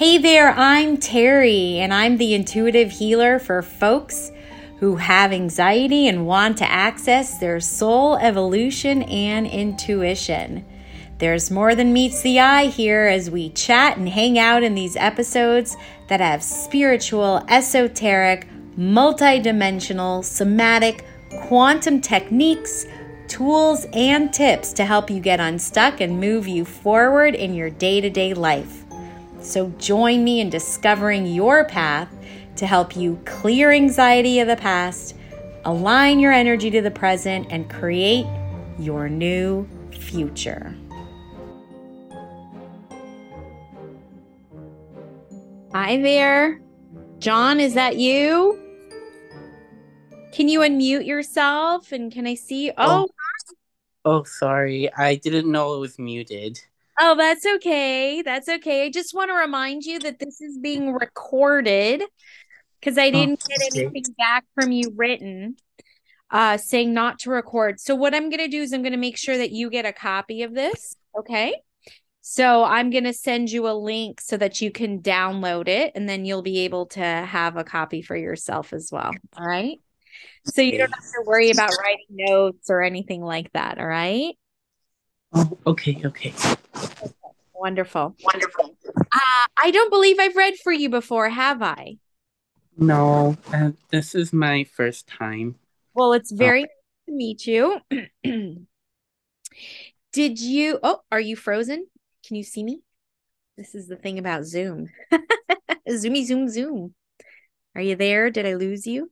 Hey there, I'm Terrie, and I'm the intuitive healer for folks who have anxiety and want to access their soul evolution and intuition. There's more than meets the eye here as we chat and hang out in these episodes that have spiritual, esoteric, multidimensional, somatic, quantum techniques, tools, and tips to help you get unstuck and move you forward in your day to day life. So join me in discovering your path to help you clear anxiety of the past, align your energy to the present, and create your new future. Hi there. John, is that you? Can you unmute yourself and can I see? Oh, Oh, oh sorry. I didn't know it was muted. Oh, that's okay. That's okay. I just want to remind you that this is being recorded because I didn't get okay. anything back from you written uh saying not to record. So what I'm going to do is I'm going to make sure that you get a copy of this, okay? So I'm going to send you a link so that you can download it and then you'll be able to have a copy for yourself as well, all right? So you don't have to worry about writing notes or anything like that, all right? Oh, okay, okay. Wonderful. Wonderful. Uh, I don't believe I've read for you before, have I? No, uh, this is my first time. Well, it's very nice to meet you. Did you? Oh, are you frozen? Can you see me? This is the thing about Zoom. Zoomy, zoom, zoom. Are you there? Did I lose you?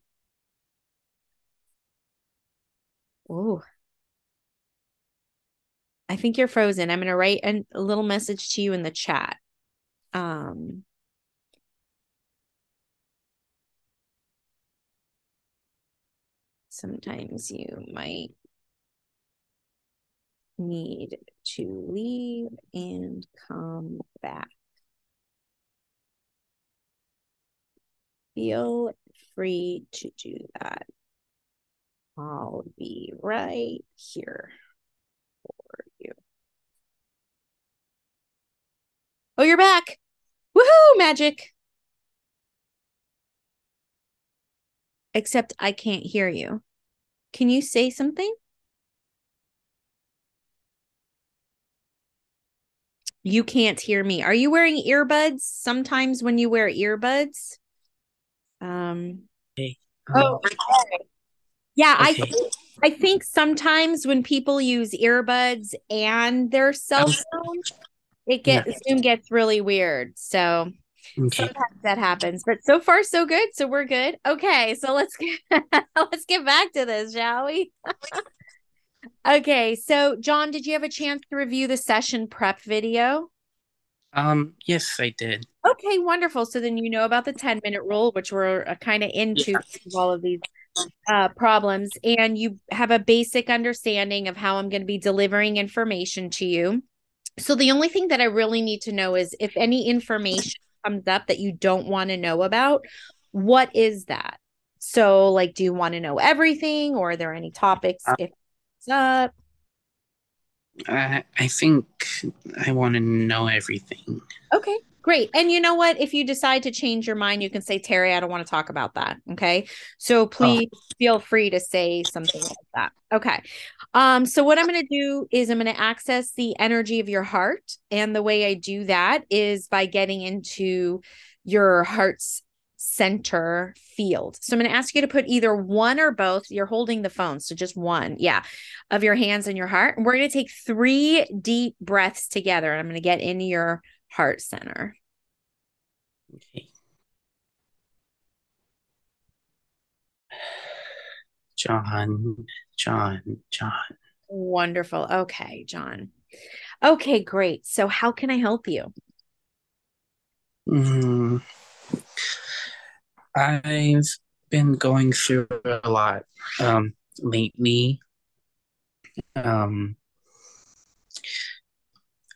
Oh, I think you're frozen. I'm going to write an, a little message to you in the chat. Um, sometimes you might need to leave and come back. Feel free to do that. I'll be right here for you. Oh, you're back. Woohoo, magic. Except I can't hear you. Can you say something? You can't hear me. Are you wearing earbuds? Sometimes when you wear earbuds. Um Okay. Oh, okay. Yeah, I okay. think I think sometimes when people use earbuds and their cell phone, it yeah. gets Zoom gets really weird. So Okay. sometimes that happens. But so far so good. So we're good. Okay, so let's get let's get back to this, shall we? Okay, so John, did you have a chance to review the session prep video? Um, yes, I did. Okay, wonderful. So then you know about the 10 minute rule, which we're uh, kind of into Yeah. all of these uh, problems, and you have a basic understanding of how I'm going to be delivering information to you. So the only thing that I really need to know is if any information comes up that you don't want to know about, what is that? So, like, do you want to know everything, or are there any topics Uh, if it's up? I I think I want to know everything. Okay, great. And you know what? If you decide to change your mind, you can say, Terrie, I don't want to talk about that. Okay. So Oh, please feel free to say something like that. Okay. Um, so what I'm going to do is I'm going to access the energy of your heart. And the way I do that is by getting into your heart's center field. So I'm going to ask you to put either one or both. You're holding the phone. So just one. Yeah. Of your hands and your heart. And we're going to take three deep breaths together. And I'm going to get into your heart center. okay. John, John, John. Wonderful. Okay, John. Okay, great. So, how can I help you? Mm, I've been going through a lot um lately. Um,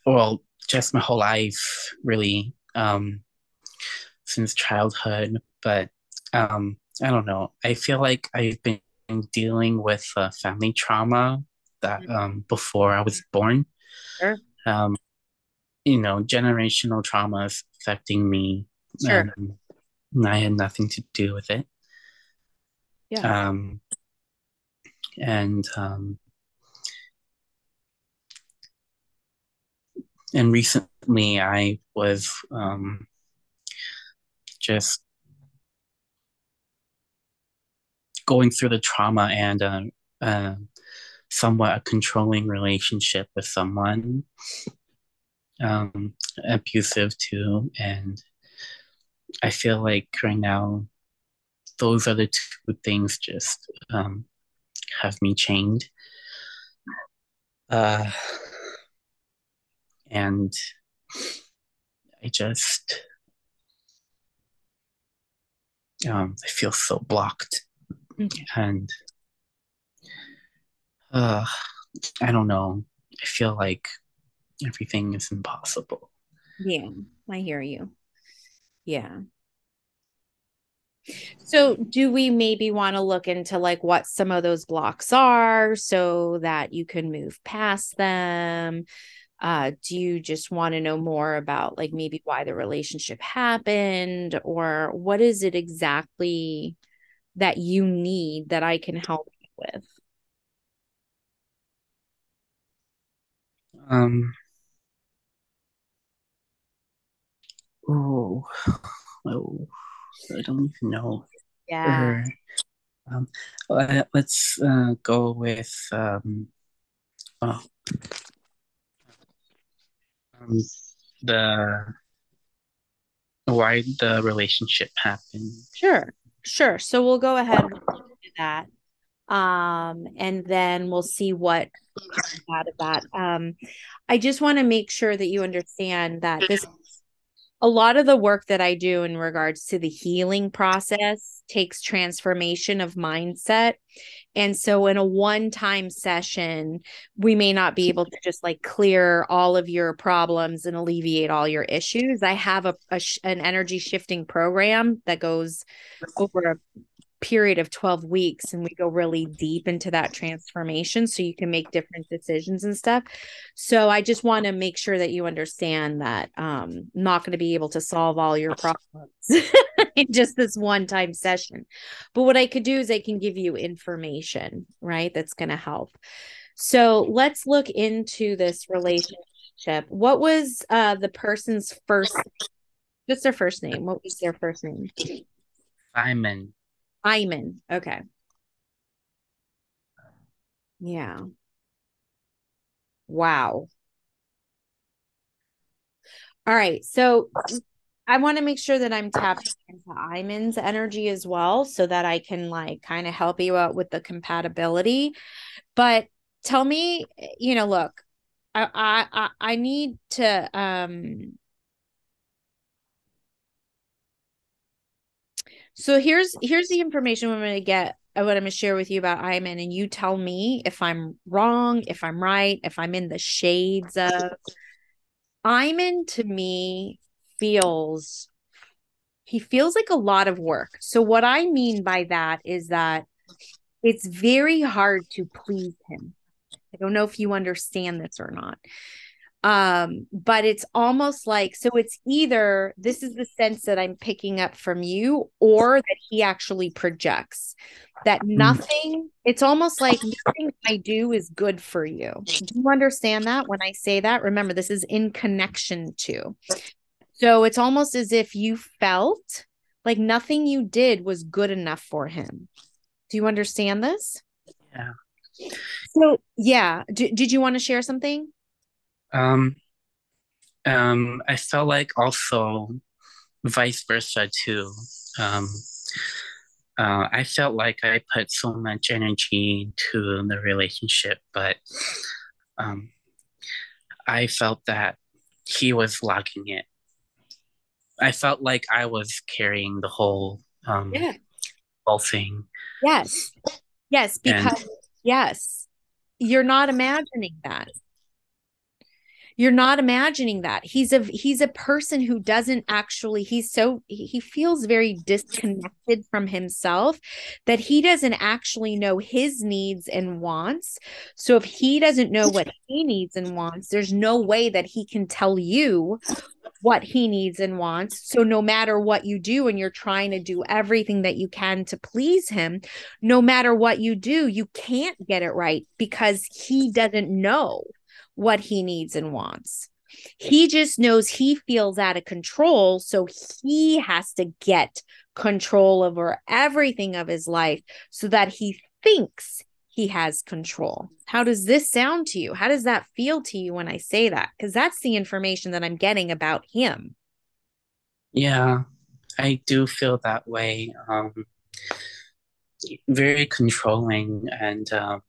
well, just my whole life, really, um, since childhood. But um, I don't know. I feel like I've been dealing with uh, family trauma that um before I was born. Sure. Um, you know, generational traumas affecting me. Sure. And I had nothing to do with it. Yeah. Um, and um, and recently I was um, just going through the trauma and uh, uh, somewhat a controlling relationship with someone, um, abusive too, and I feel like right now those are the two things just um, have me chained. Uh, and I just um, I feel so blocked, and uh, I don't know. I feel like everything is impossible. Yeah, I hear you. Yeah. So, do we maybe want to look into like what some of those blocks are so that you can move past them? Uh, do you just want to know more about like maybe why the relationship happened or what is it exactly that you need that I can help you with? Um. Oh, oh, I don't even know. Yeah. Um, let's uh, go with um, oh, the why the relationship happened. Sure. Sure. So we'll go ahead and do that. Um, and then we'll see what comes out of that. Um, I just want to make sure that you understand that this a lot of the work that I do in regards to the healing process takes transformation of mindset. And so, in a one time session, we may not be able to just like clear all of your problems and alleviate all your issues. I have a, a an energy shifting program that goes over a period of 12 weeks and we go really deep into that transformation so you can make different decisions and stuff. So I just want to make sure that you understand that um I'm not going to be able to solve all your problems in just this one time session. But what I could do is I can give you information, right? That's going to help. So let's look into this relationship. What was uh the person's first just their first name? What was their first name? Simon. Iman. Okay. Yeah. Wow. All right. So I want to make sure that I'm tapping into Iman's energy as well so that I can like kind of help you out with the compatibility. But tell me, you know, look, I I I need to um So here's here's the information I'm going to get uh, what I'm going to share with you about Iman, and you tell me if I'm wrong, if I'm right, if I'm in the shades of Iman. To me, feels he feels like a lot of work. So what I mean by that is that it's very hard to please him. I don't know if you understand this or not um but it's almost like so it's either this is the sense that i'm picking up from you or that he actually projects that Hmm. nothing it's almost like nothing i do is good for you. Do you understand that when i say that? Remember this is in connection to. So it's almost as if you felt like nothing you did was good enough for him. Do you understand this? Yeah. so yeah. D- did you want to share something Um, um, I felt like also vice versa too. Um, uh, I felt like I put so much energy into the relationship, but um, I felt that he was lacking it. I felt like I was carrying the whole um, yeah whole thing. Yes. Yes, And- because yes, you're not imagining that. You're not imagining that. He's a he's a person who doesn't actually he's so he feels very disconnected from himself that he doesn't actually know his needs and wants. So if he doesn't know what he needs and wants there's no way that he can tell you what he needs and wants. So no matter what you do and you're trying to do everything that you can to please him no matter what you do you can't get it right because he doesn't know what he needs and wants. He just knows he feels out of control. So he has to get control over everything of his life so that he thinks he has control. How does this sound to you? How does that feel to you when I say that? Because that's the information that I'm getting about him. Yeah, I do feel that way. Um, very controlling and um,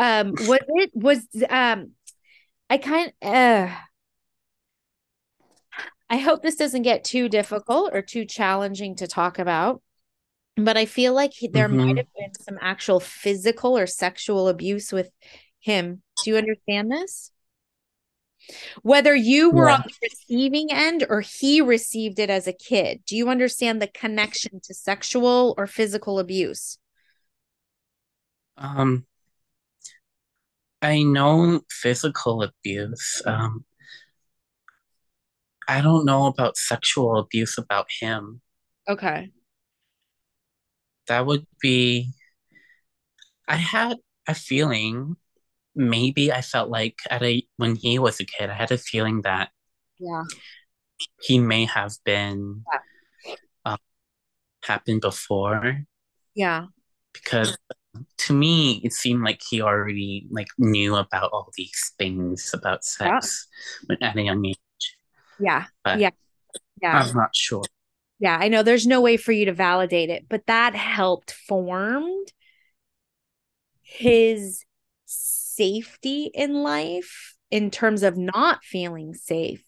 um, was it was um, I kind uh, I hope this doesn't get too difficult or too challenging to talk about. But I feel like he, there mm-hmm. might have been some actual physical or sexual abuse with him. Do you understand this? Whether you were yeah. on the receiving end or he received it as a kid, do you understand the connection to sexual or physical abuse? Um, I know physical abuse. Um, I don't know about sexual abuse about him. Okay. That would be. I had a feeling, maybe I felt like at a when he was a kid, I had a feeling that. Yeah. He may have been. Yeah. Uh, happened before. Yeah. Because to me it seemed like he already like knew about all these things about sex yeah. at a young age. Yeah. But yeah. Yeah. I'm not sure. Yeah i know there's no way for you to validate it but that helped formed his safety in life in terms of not feeling safe.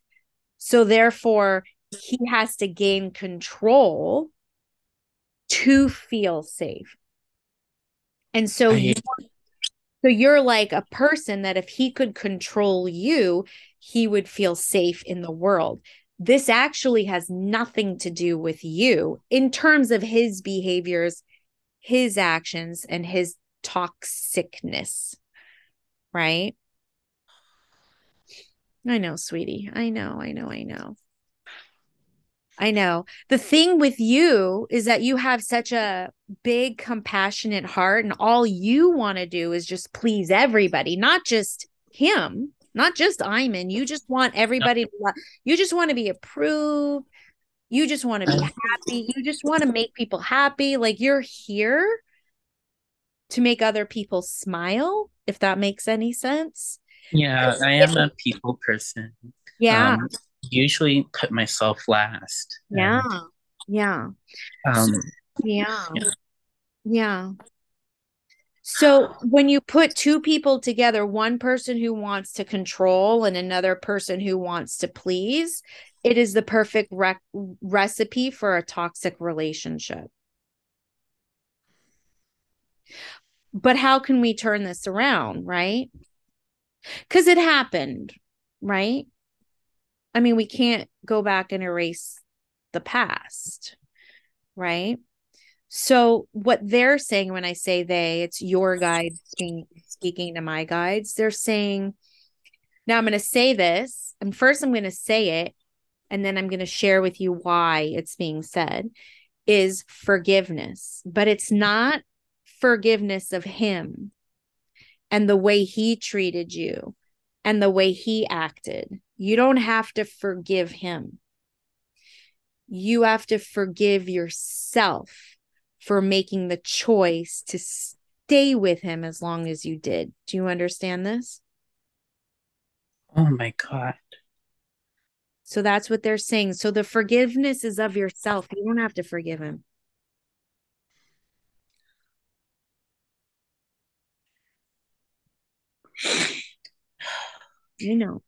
So therefore he has to gain control to feel safe and so you, so you're like a person that if he could control you, he would feel safe in the world. This actually has nothing to do with you in terms of his behaviors, his actions, and his toxicness. Right? I know, sweetie. I know, I know, I know. I know. The thing with you is that you have such a big, compassionate heart, and all you want to do is just please everybody, not just him, not just Iman. You just want everybody to, you just want to be approved. You just want to be happy. You just want to make people happy. Like you're here to make other people smile, if that makes any sense. Yeah, I am a people person. Yeah. Um, usually put myself last. Yeah. And, yeah. Um, yeah. yeah. Yeah. So when you put two people together, one person who wants to control and another person who wants to please, it is the perfect rec- recipe for a toxic relationship. But how can we turn this around, right? Because it happened, right? I mean, we can't go back and erase the past, right? So, what they're saying when I say they, it's your guide speaking, speaking to my guides. They're saying, now I'm going to say this, and first I'm going to say it, and then I'm going to share with you why it's being said is forgiveness, but it's not forgiveness of him and the way he treated you and the way he acted. You don't have to forgive him. You have to forgive yourself for making the choice to stay with him as long as you did. Do you understand this? Oh my God. So that's what they're saying. So the forgiveness is of yourself. You don't have to forgive him. You know,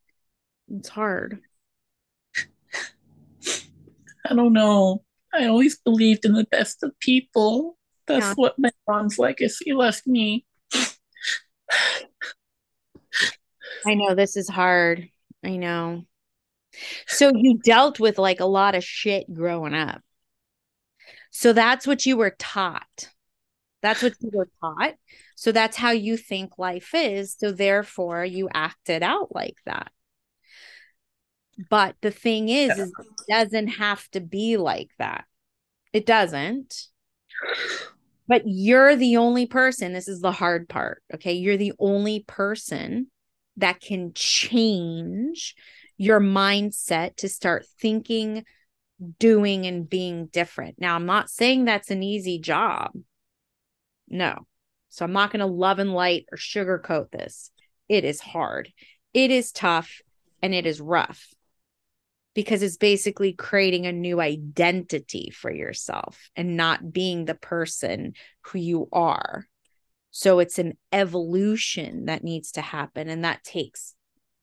it's hard. I don't know. I always believed in the best of people. That's yeah. what my mom's legacy left me. I know this is hard. I know. So you dealt with like a lot of shit growing up. So that's what you were taught. That's what you were taught. So that's how you think life is. So therefore you acted out like that. But the thing is, is it doesn't have to be like that. It doesn't. But you're the only person. This is the hard part. Okay. You're the only person that can change your mindset to start thinking, doing, and being different. Now, I'm not saying that's an easy job. No. So I'm not going to love and light or sugarcoat this. It is hard. It is tough and it is rough because it's basically creating a new identity for yourself and not being the person who you are. So it's an evolution that needs to happen, and that takes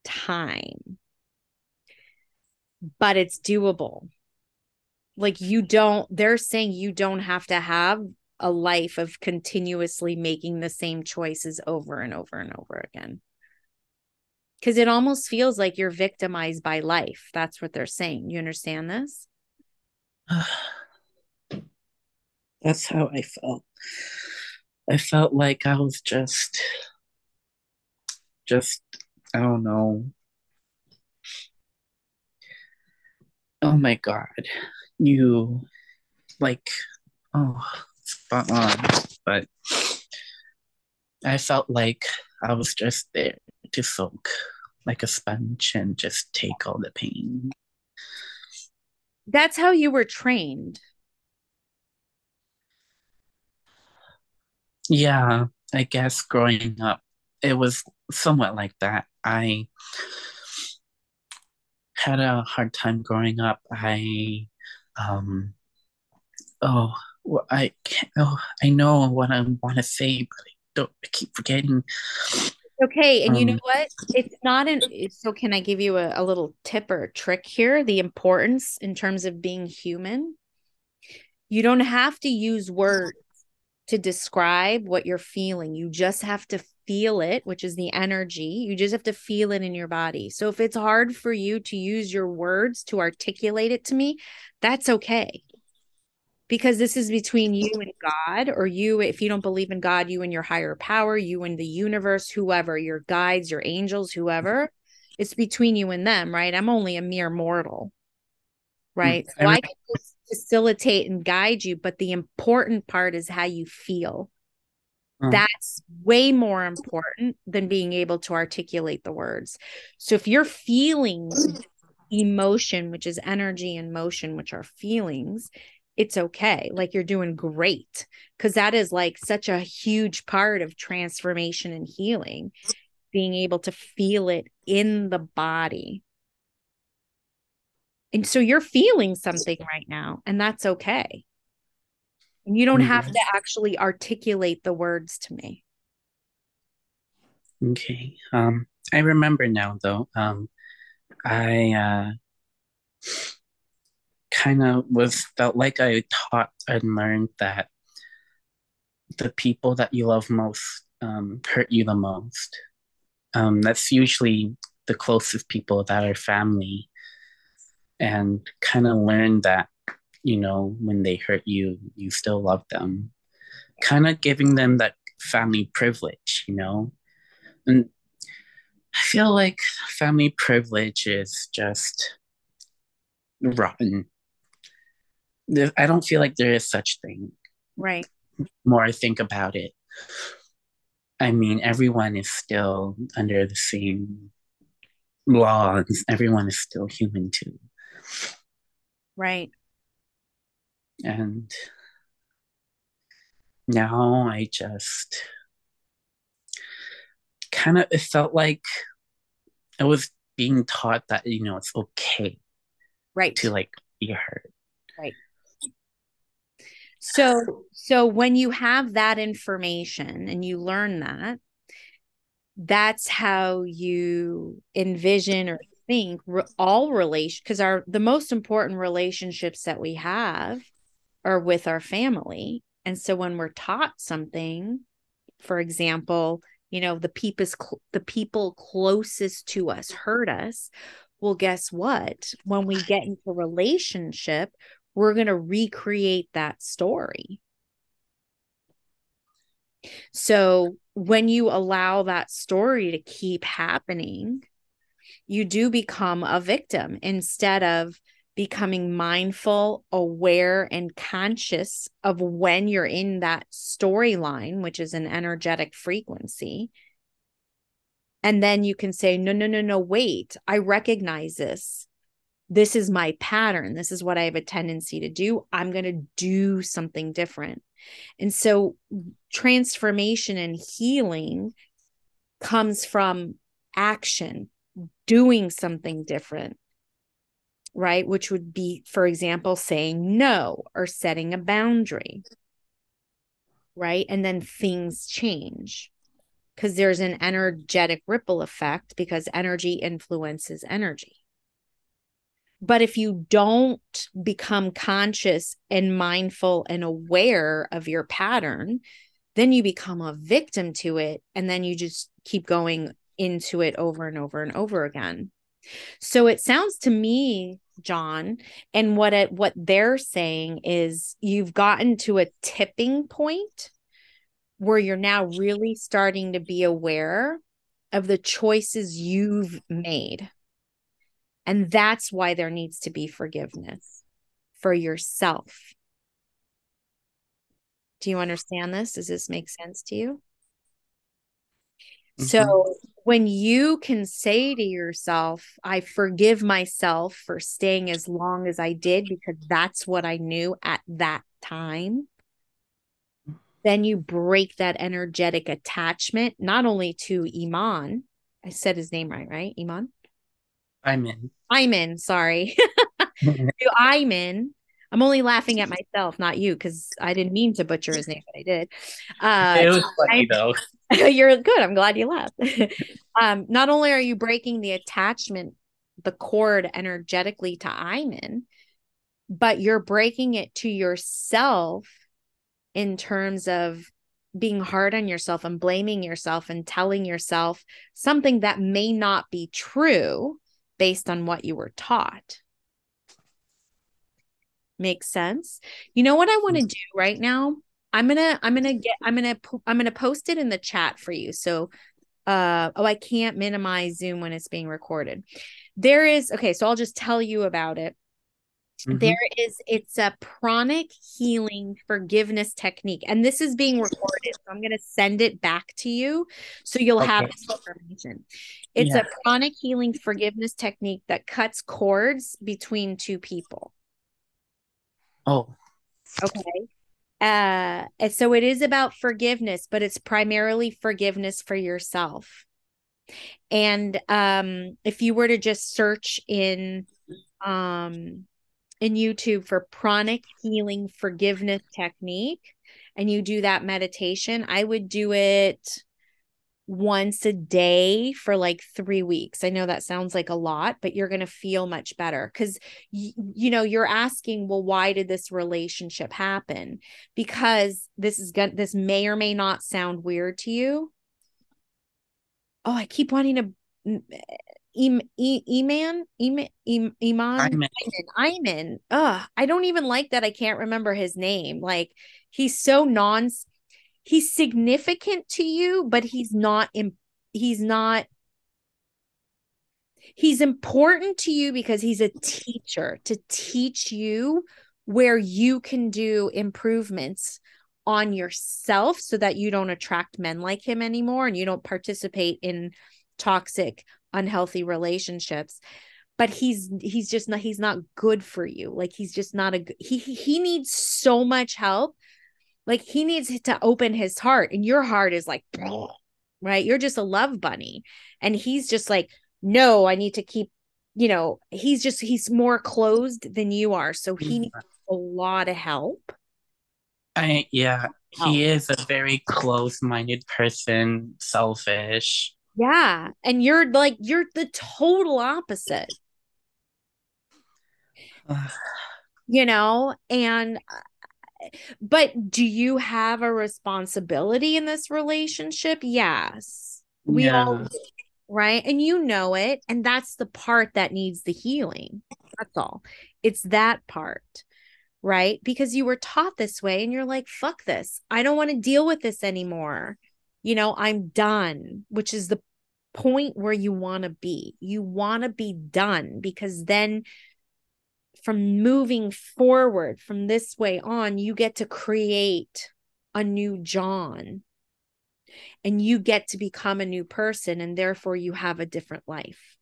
time. But it's doable. Like, you don't, they're saying you don't have to have a life of continuously making the same choices over and over and over again because it almost feels like you're victimized by life. That's what they're saying. You understand this? That's how I felt. I felt like I was just, just, I don't know. Oh my God. You, like, oh, spot on. But I felt like I was just there to soak like a sponge and just take all the pain. That's how you were trained. Yeah, I guess growing up, it was somewhat like that. I had a hard time growing up. I, um, oh, well, I can't, oh, I know what I want to say, but I don't, I keep forgetting okay. And um, you know um, what? It's not an so can I give you a, a little tip or a trick here? The importance in terms of being human. You don't have to use words to describe what you're feeling. You just have to feel it, which is the energy. You just have to feel it in your body. So if it's hard for you to use your words to articulate it to me, that's okay because this is between you and God, or you, if you don't believe in God, you and your higher power, you and the universe, whoever, your guides, your angels, whoever. It's between you and them, right? I'm only a mere mortal, mm, right? So I can facilitate and guide you, but the important part is how you feel. Mm. That's way more important than being able to articulate the words. So if you're feeling mm. emotion, which is energy and motion, which are feelings, it's okay. Like you're doing great. Cause that is like such a huge part of transformation and healing, being able to feel it in the body. And so you're feeling something right now, and that's okay. And you don't have to actually articulate the words to me. Okay. Um, I remember now though. Um, I uh kind of was felt like I taught and learned that the people that you love most um, hurt you the most. Um, that's usually the closest people that are family, and kind of learn that you know when they hurt you, you still love them. Kind of giving them that family privilege, you know, and I feel like family privilege is just rotten there, I don't feel like there is such thing. Right. More I think about it. I mean, everyone is still under the same laws. Everyone is still human too. Right. And now I just kind of, it felt like I was being taught that, you know, it's okay. Right. To like be hurt. So, so when you have that information and you learn that, that's how you envision or think all relation because our the most important relationships that we have are with our family. And so when we're taught something, for example, you know the people the people closest to us hurt us well guess what when we get into relationship we're going to recreate that story so when you allow that story to keep happening you do become a victim instead of becoming mindful, aware, and conscious of when you're in that storyline, which is an energetic frequency. And then you can say, no, no, no, no, wait, I recognize this. This is my pattern. This is what I have a tendency to do. I'm going to do something different. And so, transformation and healing comes from action, doing something different right? Which would be, for example, saying no or setting a boundary, right? And then things change because there's an energetic ripple effect because energy influences energy. But if you don't become conscious and mindful and aware of your pattern, then you become a victim to it. And then you just keep going into it over and over and over again. So it sounds to me, John, and what it what they're saying is you've gotten to a tipping point where you're now really starting to be aware of the choices you've made. And that's why there needs to be forgiveness for yourself. Do you understand this? Does this make sense to you? Mm-hmm. So when you can say to yourself, I forgive myself for staying as long as I did because that's what I knew at that time, then you break that energetic attachment, not only to Iman. I said his name right, right? Iman? Iman. in. sorry. I'm in. I'm only laughing at myself, not you, because I didn't mean to butcher his name, but I did. Uh, it was funny though. you're good. I'm glad you laughed. um, not only are you breaking the attachment, the cord energetically to I'm in, but you're breaking it to yourself in terms of being hard on yourself and blaming yourself and telling yourself something that may not be true based on what you were taught. Makes sense. You know what I want to mm. do right now? I'm gonna I'm gonna get I'm gonna I'm gonna post it in the chat for you. So uh oh I can't minimize Zoom when it's being recorded. There is okay, so I'll just tell you about it. Mm-hmm. There is it's a pranic healing forgiveness technique and this is being recorded. So I'm going to send it back to you so you'll okay. have this information. It's yeah. a pranic healing forgiveness technique that cuts cords between two people. Oh. Okay. Uh, and so it is about forgiveness, but it's primarily forgiveness for yourself. And um, if you were to just search in um, in YouTube for pranic healing forgiveness technique, and you do that meditation, I would do it once a day for like three weeks. I know that sounds like a lot, but you're going to feel much better because, y- you know, you're asking, well, why did this relationship happen? Because this is going this may or may not sound weird to you. Oh, I keep wanting to. Iman, Iman, Iman, Iman, Iman. Ugh, I don't even like that. I can't remember his name. Like he's so non he's significant to you but he's not Im- he's not he's important to you because he's a teacher to teach you where you can do improvements on yourself so that you don't attract men like him anymore and you don't participate in toxic unhealthy relationships but he's he's just not he's not good for you like he's just not a he he needs so much help like he needs to open his heart, and your heart is like, right? You're just a love bunny. And he's just like, no, I need to keep, you know, he's just, he's more closed than you are. So he mm-hmm. needs a lot of help. I, yeah, he oh. is a very close minded person, selfish. Yeah. And you're like, you're the total opposite. you know, and uh, but do you have a responsibility in this relationship? Yes. We yeah. all right? And you know it, and that's the part that needs the healing. That's all. It's that part. Right? Because you were taught this way and you're like, fuck this. I don't want to deal with this anymore. You know, I'm done, which is the point where you want to be. You want to be done because then from moving forward from this way on, you get to create a new John and you get to become a new person, and therefore you have a different life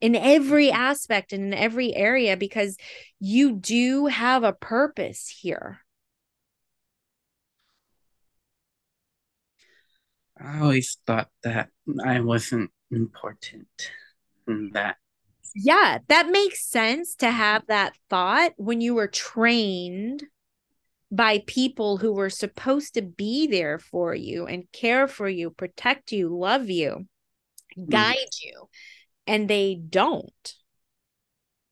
in every aspect and in every area because you do have a purpose here. I always thought that I wasn't important that yeah, that makes sense to have that thought when you were trained by people who were supposed to be there for you and care for you, protect you, love you, mm. guide mm. you, and they don't.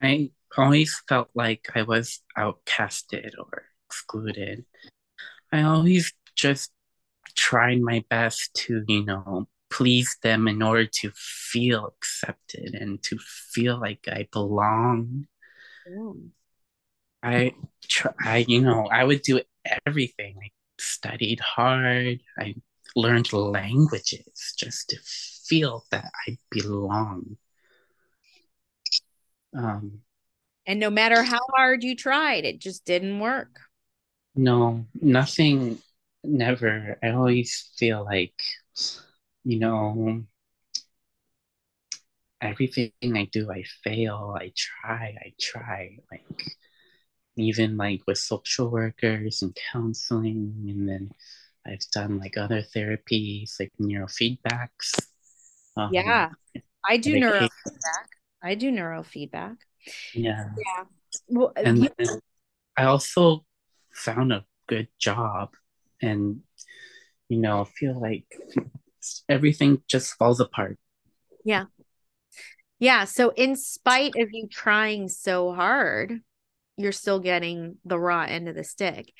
I always felt like I was outcasted or excluded. I always just tried my best to, you know, please them in order to feel accepted and to feel like I belong. Mm. I try, I, you know, I would do everything. I studied hard. I learned languages just to feel that I belong. Um, and no matter how hard you tried, it just didn't work. No, nothing, never. I always feel like, you know, everything I do, I fail. I try, I try. Like, even like with social workers and counseling and then i've done like other therapies like neurofeedbacks um, yeah i do neurofeedback i do neurofeedback yeah yeah well and you- i also found a good job and you know feel like everything just falls apart yeah yeah so in spite of you trying so hard you're still getting the raw end of the stick.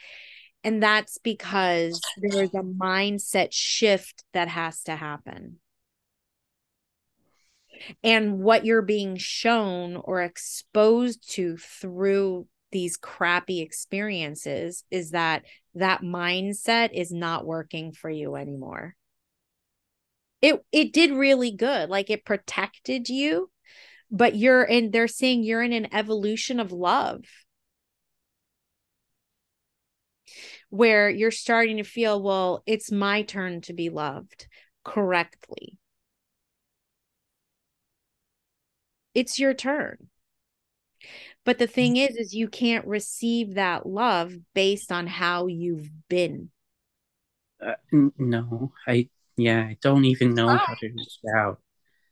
And that's because there's a mindset shift that has to happen. And what you're being shown or exposed to through these crappy experiences is that that mindset is not working for you anymore. It it did really good. Like it protected you, but you're in they're saying you're in an evolution of love. where you're starting to feel, well, it's my turn to be loved correctly. It's your turn. But the thing is, is you can't receive that love based on how you've been. Uh, no, I yeah, I don't even know how to reach out.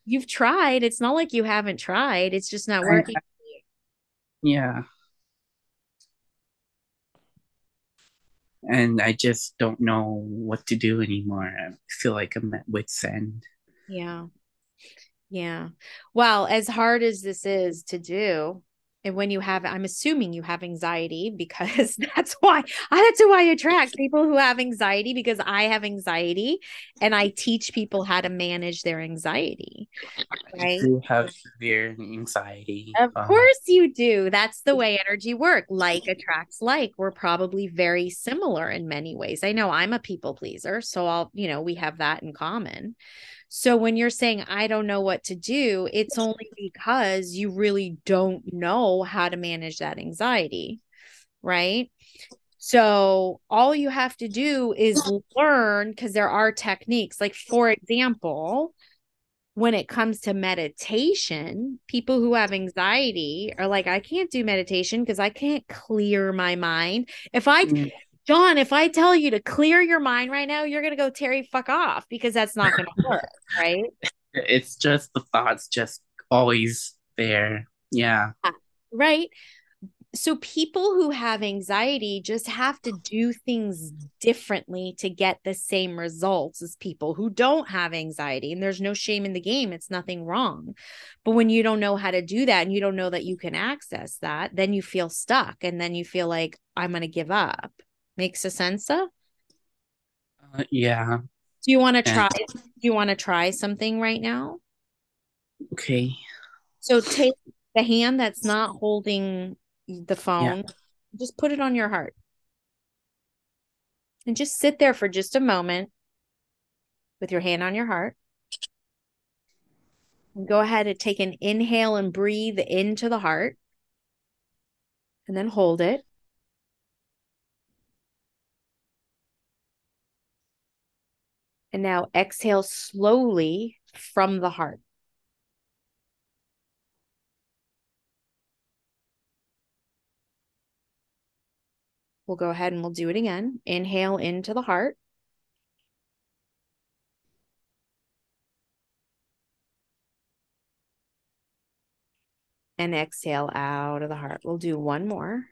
You've tried. It's not like you haven't tried. It's just not working. I, I, yeah, and I just don't know what to do anymore. I feel like I'm at wit's end. Yeah. Yeah. Well, as hard as this is to do, and when you have i'm assuming you have anxiety because that's why that's who i attract people who have anxiety because i have anxiety and i teach people how to manage their anxiety right? you have severe anxiety of um, course you do. That's the way energy work. Like attracts like. We're probably very similar in many ways. I know i'm a people pleaser so i'll you know we have that in common so when you're saying, I don't know what to do, it's only because you really don't know how to manage that anxiety. Right. So all you have to do is learn because there are techniques. Like, for example, when it comes to meditation, people who have anxiety are like, I can't do meditation because I can't clear my mind. If I, mm. John, if I tell you to clear your mind right now, you're going to go Terrie fuck off because that's not going to work, right? It's just the thoughts just always there. Yeah. Uh, right. So people who have anxiety just have to do things differently to get the same results as people who don't have anxiety. And there's no shame in the game. It's nothing wrong. But when you don't know how to do that and you don't know that you can access that, then you feel stuck and then you feel like I'm going to give up Makes a sense? Uh, yeah. Do you want to try do you want to try something right now? Okay. So take the hand that's not holding the phone, just put it on your heart. And just sit there for just a moment with your hand on your heart. And go ahead and take an inhale and breathe into the heart. And then hold it. And now exhale slowly from the heart. We'll go ahead and we'll do it again. Inhale into the heart. And exhale out of the heart. We'll do one more.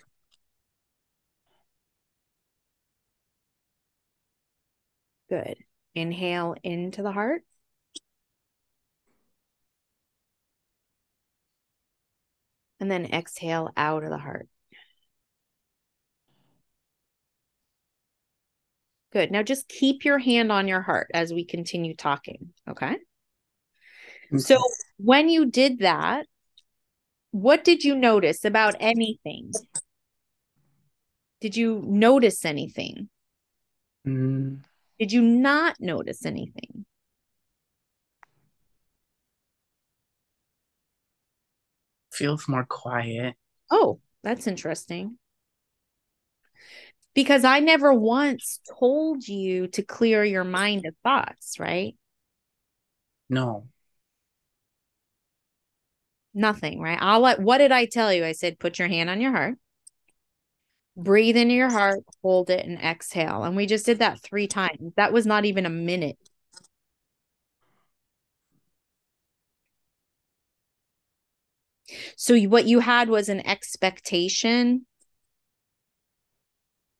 Good. Inhale into the heart. And then exhale out of the heart. Good. Now just keep your hand on your heart as we continue talking. Okay. So when you did that, what did you notice about anything? Did you notice anything? Mm, Did you not notice anything? feels more quiet. Oh, that's interesting. Because I never once told you to clear your mind of thoughts, right? No. Nothing, right? I'll let, what did I tell you? I said, put your hand on your heart, breathe into your heart, hold it, and exhale. And we just did that three times. That was not even a minute. So what you had was an expectation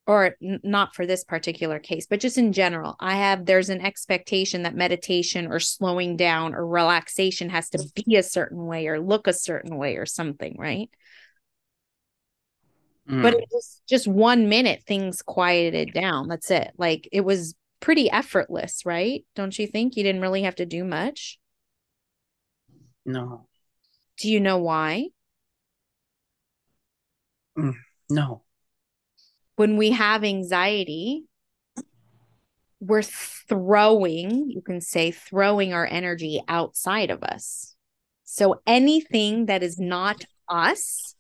or not for this particular case, but just in general, I have there's an expectation that meditation or slowing down or relaxation has to be a certain way or look a certain way or something, right? Mm, But it was just one minute things quieted down. That's it. Like it was pretty effortless, right? Don't you think? You didn't really have to do much. no. Do you know why? No. when we have anxiety, we're throwing, you can say, throwing our energy outside of us. So anything that is not us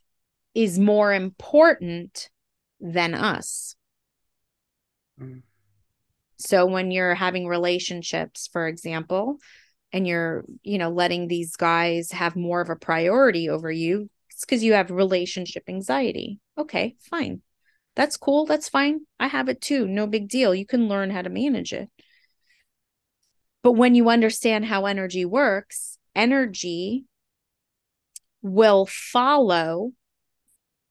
is more important than us. Mm, So when you're having relationships, for example, and you're, you know, letting these guys have more of a priority over you, it's because you have relationship anxiety. Okay, fine. That's cool. That's fine. I have it too. No big deal. You can learn how to manage it. But when you understand how energy works, energy will follow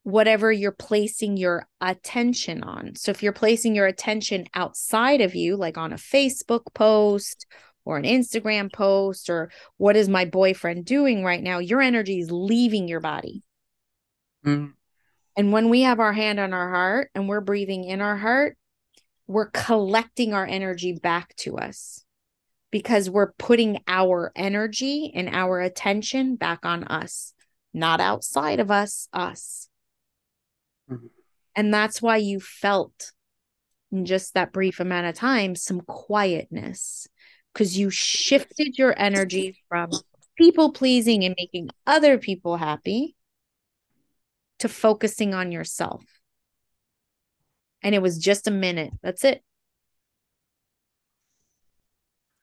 whatever you're placing your attention on. So if you're placing your attention outside of you, like on a Facebook post or an Instagram post, or what is my boyfriend doing right now, your energy is leaving your body. mm, And when we have our hand on our heart and we're breathing in our heart, we're collecting our energy back to us because we're putting our energy and our attention back on us, not outside of us, us. Mhm. And that's why you felt in just that brief amount of time some quietness because you shifted your energy from people pleasing and making other people happy to focusing on yourself. And it was just a minute. That's it.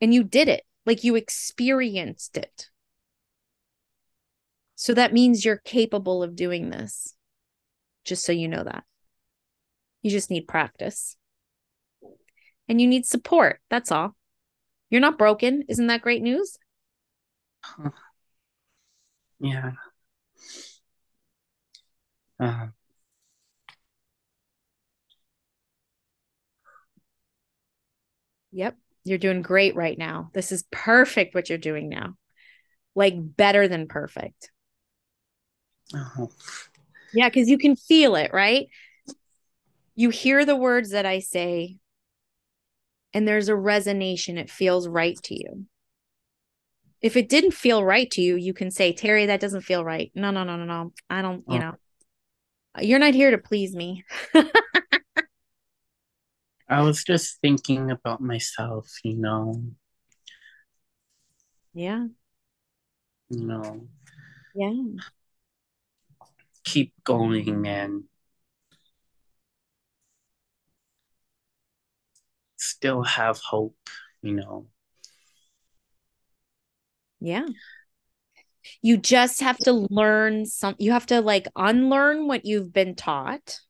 And you did it, like you experienced it. So that means you're capable of doing this, just so you know that. You just need practice. And you need support. That's all. You're not broken. Isn't that great news? yeah. Uh, Yep. You're doing great right now. This is perfect what you're doing now. Like better than perfect. oh, Yeah, because you can feel it, right? You hear the words that I say, and there's a resonation. It feels right to you. If it didn't feel right to you, you can say, Terrie, that doesn't feel right. No, no, no, no, no. I don't, you oh. know, you're not here to please me. I was just thinking about myself, you know. Yeah. You know. Yeah. Keep going and still have hope, you know. Yeah. You just have to learn some you have to like unlearn what you've been taught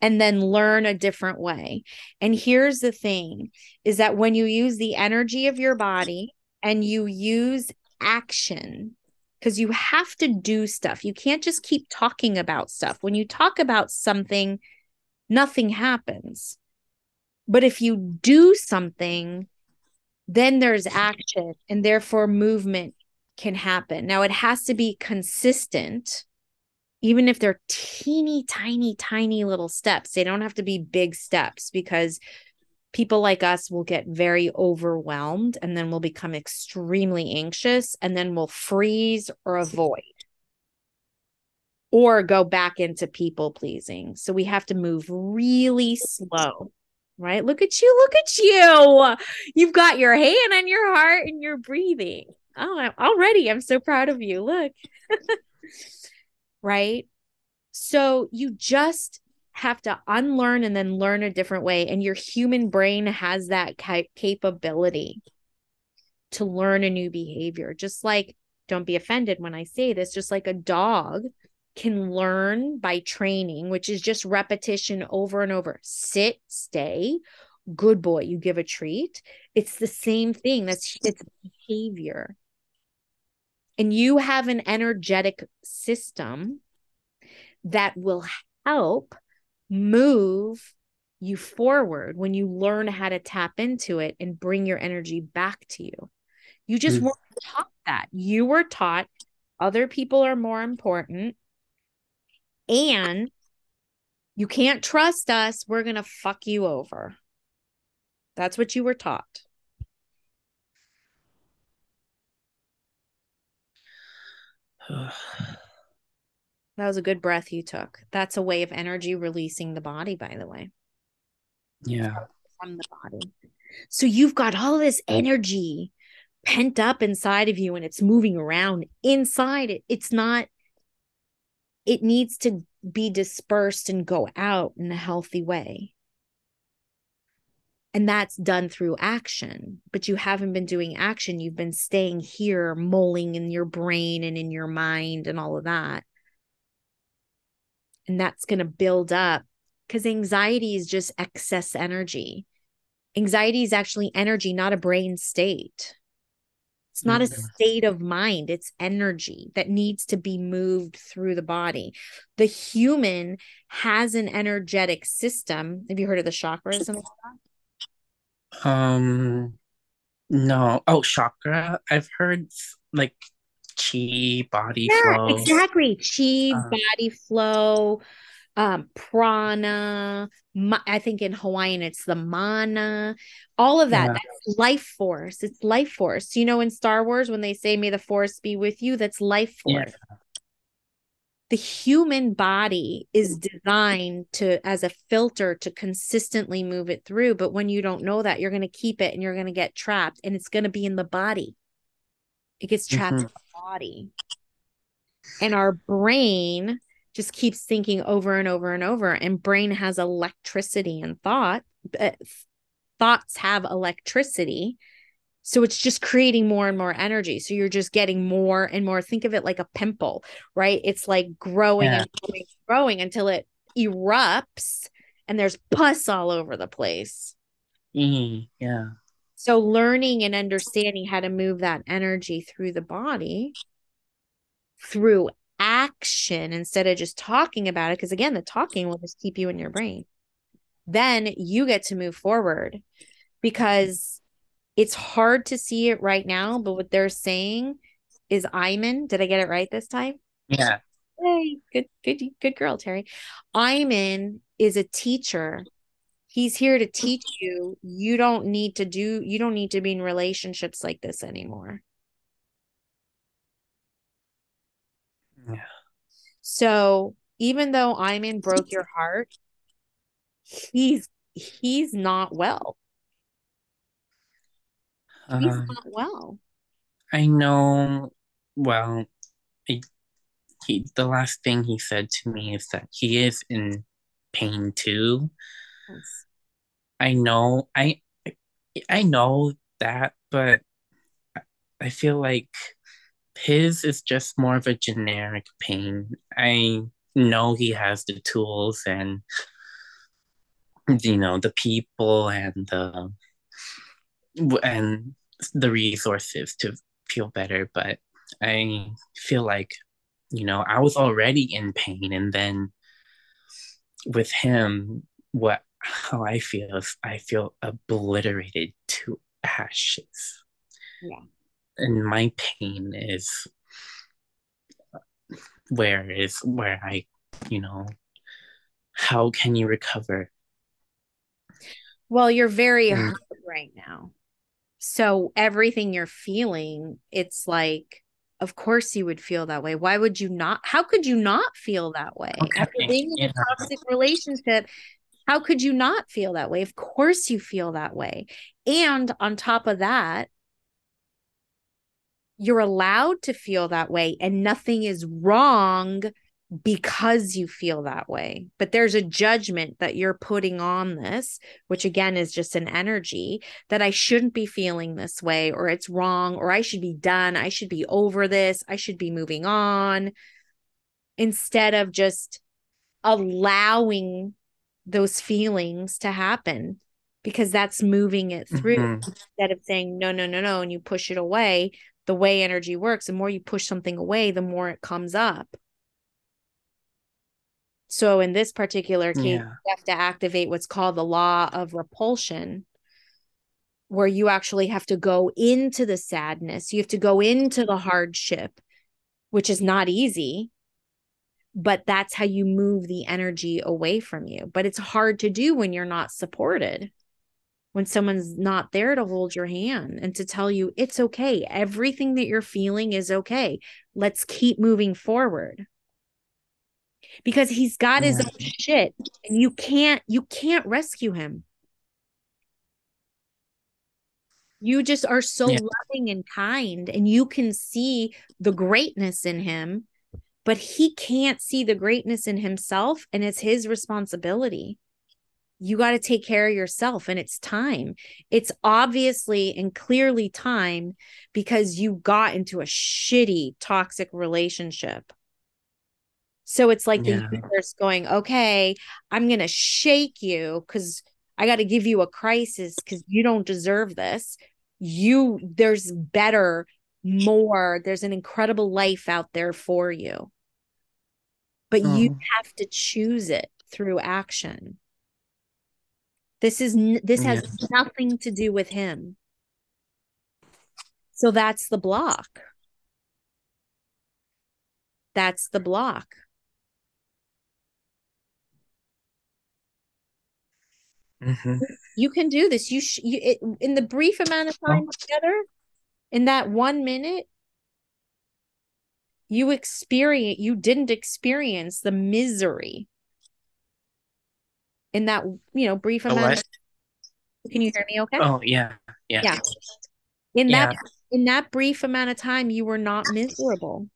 and then learn a different way. And here's the thing is that when you use the energy of your body and you use action because you have to do stuff. You can't just keep talking about stuff. When you talk about something, nothing happens. But if you do something, then there's action and therefore movement can happen. Now, it has to be consistent, even if they're teeny, tiny, tiny little steps. They don't have to be big steps because people like us will get very overwhelmed and then we'll become extremely anxious and then we'll freeze or avoid or go back into people pleasing. So we have to move really slow right? Look at you. Look at you. You've got your hand on your heart and you're breathing. Oh, I'm already I'm so proud of you. Look. right? So you just have to unlearn and then learn a different way. And your human brain has that ca- capability to learn a new behavior. Just like, don't be offended when I say this, just like a dog can learn by training, which is just repetition over and over. Sit, stay, good boy, you give a treat. It's the same thing. That's it's behavior. And you have an energetic system that will help move you forward when you learn how to tap into it and bring your energy back to you. You just mm. weren't taught that. You were taught other people are more important and you can't trust us. We're going to fuck you over. That's what you were taught. That was a good breath you took. That's a way of energy releasing the body, by the way. Yeah. From the body. So you've got all this energy pent up inside of you and it's moving around inside it. It's not it needs to be dispersed and go out in a healthy way. And that's done through action, but you haven't been doing action. You've been staying here, mulling in your brain and in your mind and all of that. And that's going to build up because anxiety is just excess energy. Anxiety is actually energy, not a brain state. It's not a state of mind, it's energy that needs to be moved through the body. The human has an energetic system. Have you heard of the chakras and Um no. Oh, chakra. I've heard like chi, body yeah, flow. Exactly. Chi, uh, body flow, um, prana. Ma- I think in Hawaiian it's the mana. All of that. Yeah. That's life force. It's life force. You know, in Star Wars, when they say, May the force be with you, that's life force. Yeah. The human body is designed to, as a filter, to consistently move it through. But when you don't know that, you're going to keep it and you're going to get trapped, and it's going to be in the body. It gets trapped mm-hmm. in the body. And our brain just keeps thinking over and over and over. And brain has electricity and thought uh, thoughts have electricity. So it's just creating more and more energy. So you're just getting more and more think of it like a pimple right? It's like growing yeah. and growing, growing until it erupts and there's pus all over the place. Mm, yeah so learning and understanding how to move that energy through the body through action instead of just talking about it. Because again, the talking will just keep you in your brain. Then you get to move forward because it's hard to see it right now. But what they're saying is Iman. Did I get it right this time? Yeah. Hey, good, good, good girl, Terrie. Iman is a teacher. He's here to teach you. You don't need to do, you don't need to be in relationships like this anymore. Yeah. So even though Iman broke your heart, he's he's not well. He's Uh, not well. I know. Well, I, he the last thing he said to me is that he is in pain too. I know. I I know that, but I feel like his is just more of a generic pain. I know he has the tools and you know the people and the and the resources to feel better, but I feel like you know I was already in pain, and then with him, what how I feel is I feel obliterated to ashes. Yeah. And my pain is where is where I, you know, how can you recover? Well, you're very hurt right now. So everything you're feeling, it's like, of course you would feel that way. Why would you not? How could you not feel that way? Okay, After being in a toxic relationship, how could you not feel that way? Of course you feel that way. And on top of that, you're allowed to feel that way and nothing is wrong because you feel that way. But there's a judgment that you're putting on this, which again is just an energy that I shouldn't be feeling this way, or it's wrong, or I should be done. I should be over this. I should be moving on instead of just allowing those feelings to happen because that's moving it through Mhm. instead of saying no no no no and you push it away the way energy works the more you push something away the more it comes up so in this particular case Yeah. you have to activate what's called the law of repulsion where you actually have to go into the sadness you have to go into the hardship which is not easy but that's how you move the energy away from you. But it's hard to do when you're not supported when someone's not there to hold your hand and to tell you it's okay. Everything that you're feeling is okay. Let's keep moving forward. Because he's got his own shit and you can't you can't rescue him. You just are so Yeah. loving and kind and you can see the greatness in him but he can't see the greatness in himself and it's his responsibility. You got to take care of yourself and it's time. It's obviously and clearly time because you got into a shitty toxic relationship. So it's like Yeah. the universe going okay i'm going to shake you cuz i got to give you a crisis cuz you don't deserve this. You there's better more. There's an incredible life out there for you. But you Mhm. have to choose it through action. This is this has nothing to do with him. So that's the block. That's the block. Mhm. you can do this. You, sh- you it, in the brief amount of time together in that 1 minute you experience you didn't experience the misery in that you know brief amount what? of, can you hear me okay Oh yeah. Yeah. Yeah. in Yeah. that in that brief amount of time you were not miserable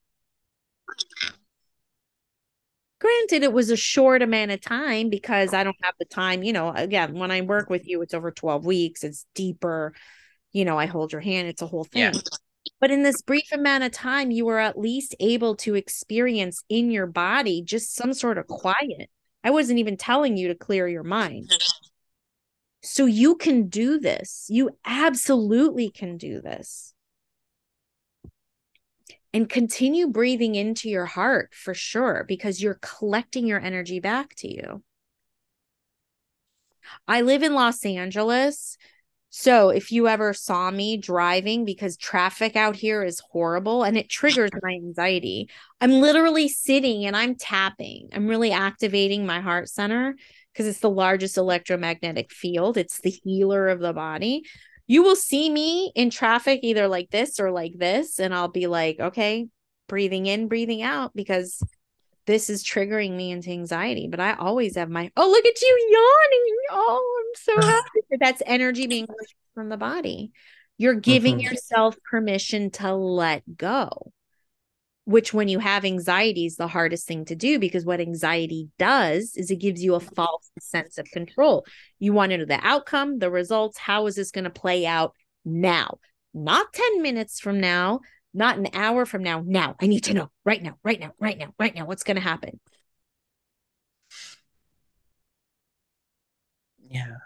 granted it was a short amount of time because i don't have the time you know again when i work with you it's over 12 weeks it's deeper you know i hold your hand it's a whole thing Yeah. but in this brief amount of time you were at least able to experience in your body just some sort of quiet i wasn't even telling you to clear your mind so you can do this you absolutely can do this and continue breathing into your heart for sure because you're collecting your energy back to you. I live in Los Angeles. So if you ever saw me driving because traffic out here is horrible and it triggers my anxiety, I'm literally sitting and I'm tapping. I'm really activating my heart center because it's the largest electromagnetic field. It's the healer of the body. You will see me in traffic either like this or like this and I'll be like, okay, breathing in, breathing out because this is triggering me into anxiety. But I always have my, oh, look at you yawning. Oh, I'm so happy. That's energy being pushed from the body. You're giving mm-hmm. yourself permission to let go, which when you have anxiety is the hardest thing to do because what anxiety does is it gives you a false sense of control. You want to know the outcome, the results. How is this going to play out now? Not 10 minutes from now, not an hour from now. Now, I need to know right now, right now, right now, right now, what's going to happen. Yeah.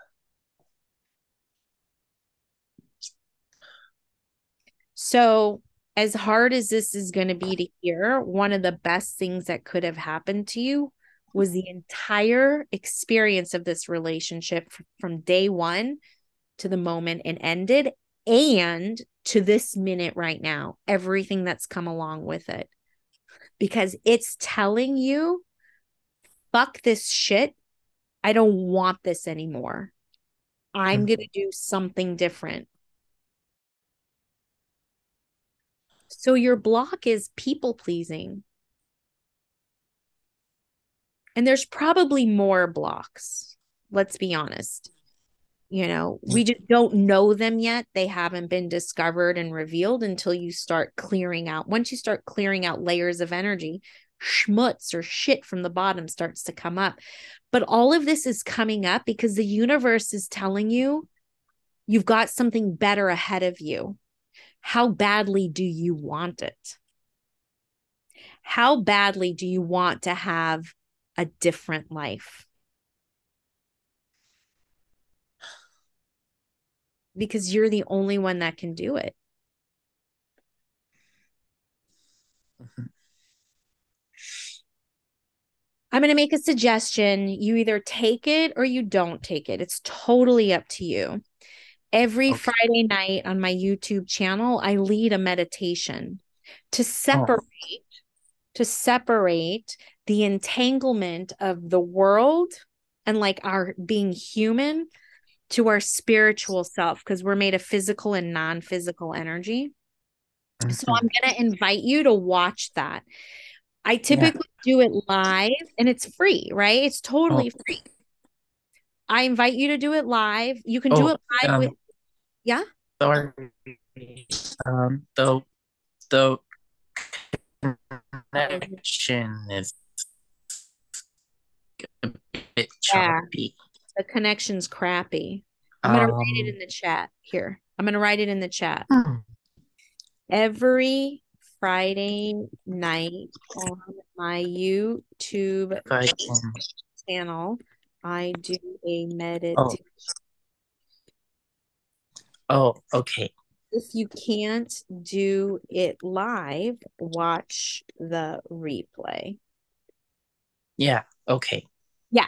So, as hard as this is going to be to hear, one of the best things that could have happened to you was the entire experience of this relationship from day one to the moment it ended and to this minute right now, everything that's come along with it. Because it's telling you, fuck this shit. I don't want this anymore. I'm mm. going to do something different. So your block is people pleasing. And there's probably more blocks. Let's be honest you know we just don't know them yet. They haven't been discovered and revealed until you start clearing out once you start clearing out layers of energy schmutz or shit from the bottom starts to come up. But all of this is coming up because the universe is telling you you've got something better ahead of you. How badly do you want it? How badly do you want to have a different life because you're the only one that can do it. Mm-hmm. I'm going to make a suggestion. You either take it or you don't take it. It's totally up to you. Every okay. Friday night on my YouTube channel, I lead a meditation to separate oh. to separate the entanglement of the world and like our being human to our spiritual self because we're made of physical and non-physical energy. Mm-hmm. So I'm going to invite you to watch that. I typically yeah. do it live and it's free, right? It's totally oh. free. I invite you to do it live. You can oh, do it live um, with Yeah. Sorry. Um the the connection is a bit choppy. Yeah. The connection's crappy. I'm gonna um, write it in the chat here. I'm gonna write it in the chat. Hmm. Every Friday night on my YouTube channel, I do a meditation. Oh. oh, okay. If you can't do it live, watch the replay. Yeah, okay. Yeah,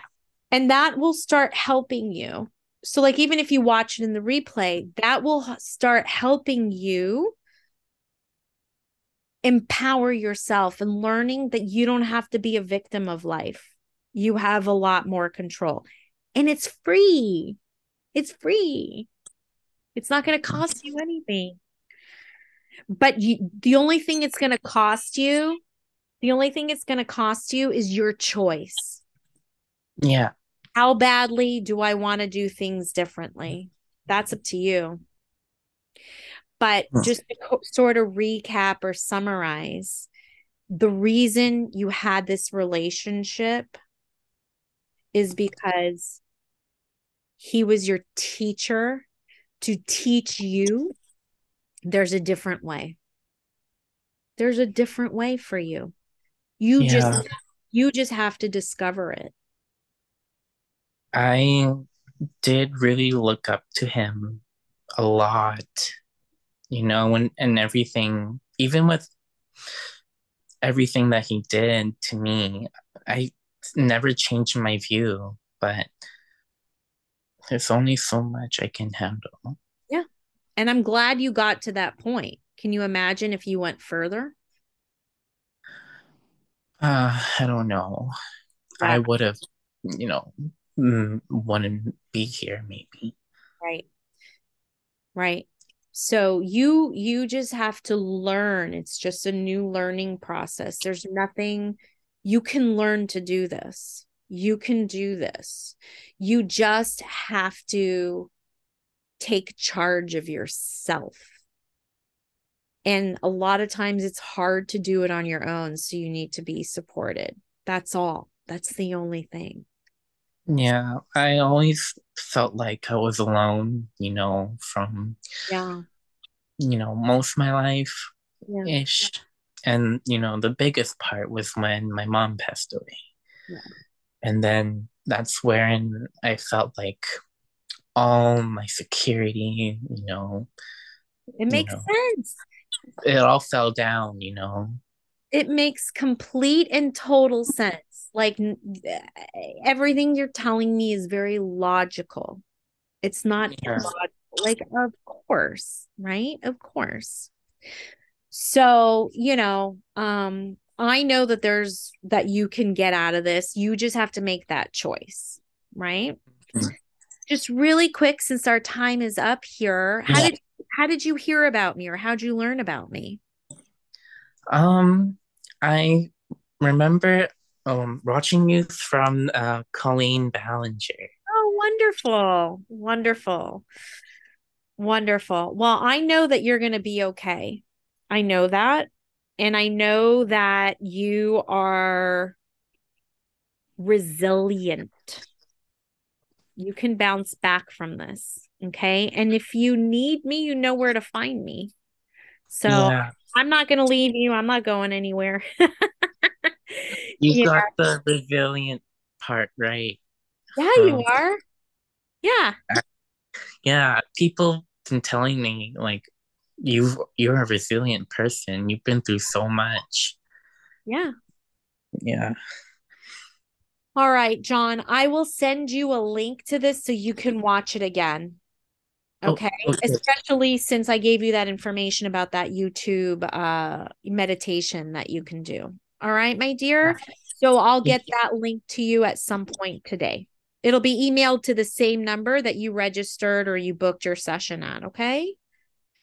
and that will start helping you. So, like, even if you watch it in the replay, that will start helping you empower yourself and learning that you don't have to be a victim of life. You have a lot more control. And it's free. It's free. It's not going to cost you anything. But you, the only thing it's going to cost you, the only thing it's going to cost you is your choice. Yeah how badly do I want to do things differently? Mm-hmm. That's up to you. But just to co- sort of recap or summarize, the reason you had this relationship is because he was your teacher to teach you there's a different way. There's a different way for you. You yeah. just you just have to discover it. I did really look up to him a lot, you know, and, and everything, even with everything that he did to me, I never changed my view, but there's only so much I can handle. Yeah. And I'm glad you got to that point. Can you imagine if you went further? Uh, I don't know. I would have, you know, Mm, wouldn't be here maybe. Right. Right. So you you just have to learn. It's just a new learning process. There's nothing you can learn to do this. You can do this. You just have to take charge of yourself. And a lot of times it's hard to do it on your own. So you need to be supported. That's all. That's the only thing. Yeah, I always felt like I was alone, you know, from yeah, you know, most of my life ish. Yeah. And you know, the biggest part was when my mom passed away. Yeah. And then that's wherein I felt like all my security, you know. It makes you know, sense. It all fell down, you know. It makes complete and total sense like everything you're telling me is very logical. It's not yeah. like of course right? Of course. So you know um i know that there's that you can get out of this. You just have to make that choice right? Mm-hmm. just really quick since our time is up here how yeah. did how did you hear about me or how'd you learn about me? Um i remember um, watching you from uh, Colleen Ballinger. Oh, wonderful. Wonderful. Wonderful. Well, I know that you're going to be okay. I know that. And I know that you are resilient. You can bounce back from this. Okay. And if you need me, you know where to find me. So yeah. I'm not going to leave you. I'm not going anywhere. You yeah. got the resilient part right. Yeah, um, you are. Yeah. Yeah, people been telling me like you you're a resilient person. You've been through so much. Yeah. Yeah. All right, John, I will send you a link to this so you can watch it again. Okay? Oh, okay. Especially since I gave you that information about that YouTube uh meditation that you can do. All right, my dear. So I'll get that link to you at some point today. It'll be emailed to the same number that you registered or you booked your session at. Okay.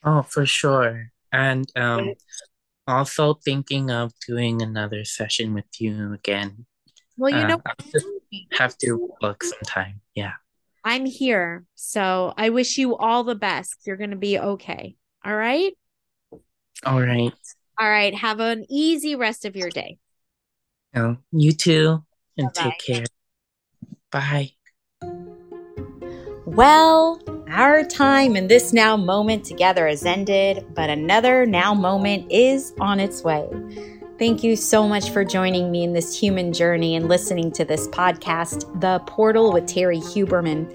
Oh, for sure. And um, also thinking of doing another session with you again. Well, you uh, know, have to book sometime. Yeah. I'm here. So I wish you all the best. You're going to be okay. All right. All right. All right. Have an easy rest of your day. Oh, you too. And Bye-bye. take care. Bye. Well, our time in this now moment together has ended, but another now moment is on its way. Thank you so much for joining me in this human journey and listening to this podcast, The Portal with Terrie Huberman.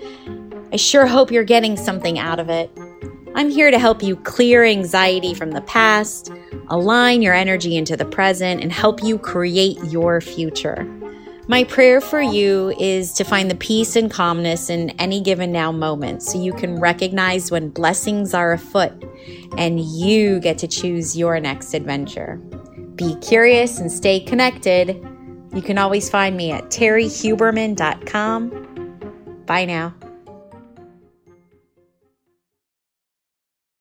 I sure hope you're getting something out of it. I'm here to help you clear anxiety from the past, align your energy into the present, and help you create your future. My prayer for you is to find the peace and calmness in any given now moment so you can recognize when blessings are afoot and you get to choose your next adventure. Be curious and stay connected. You can always find me at terriehuberman.com. Bye now.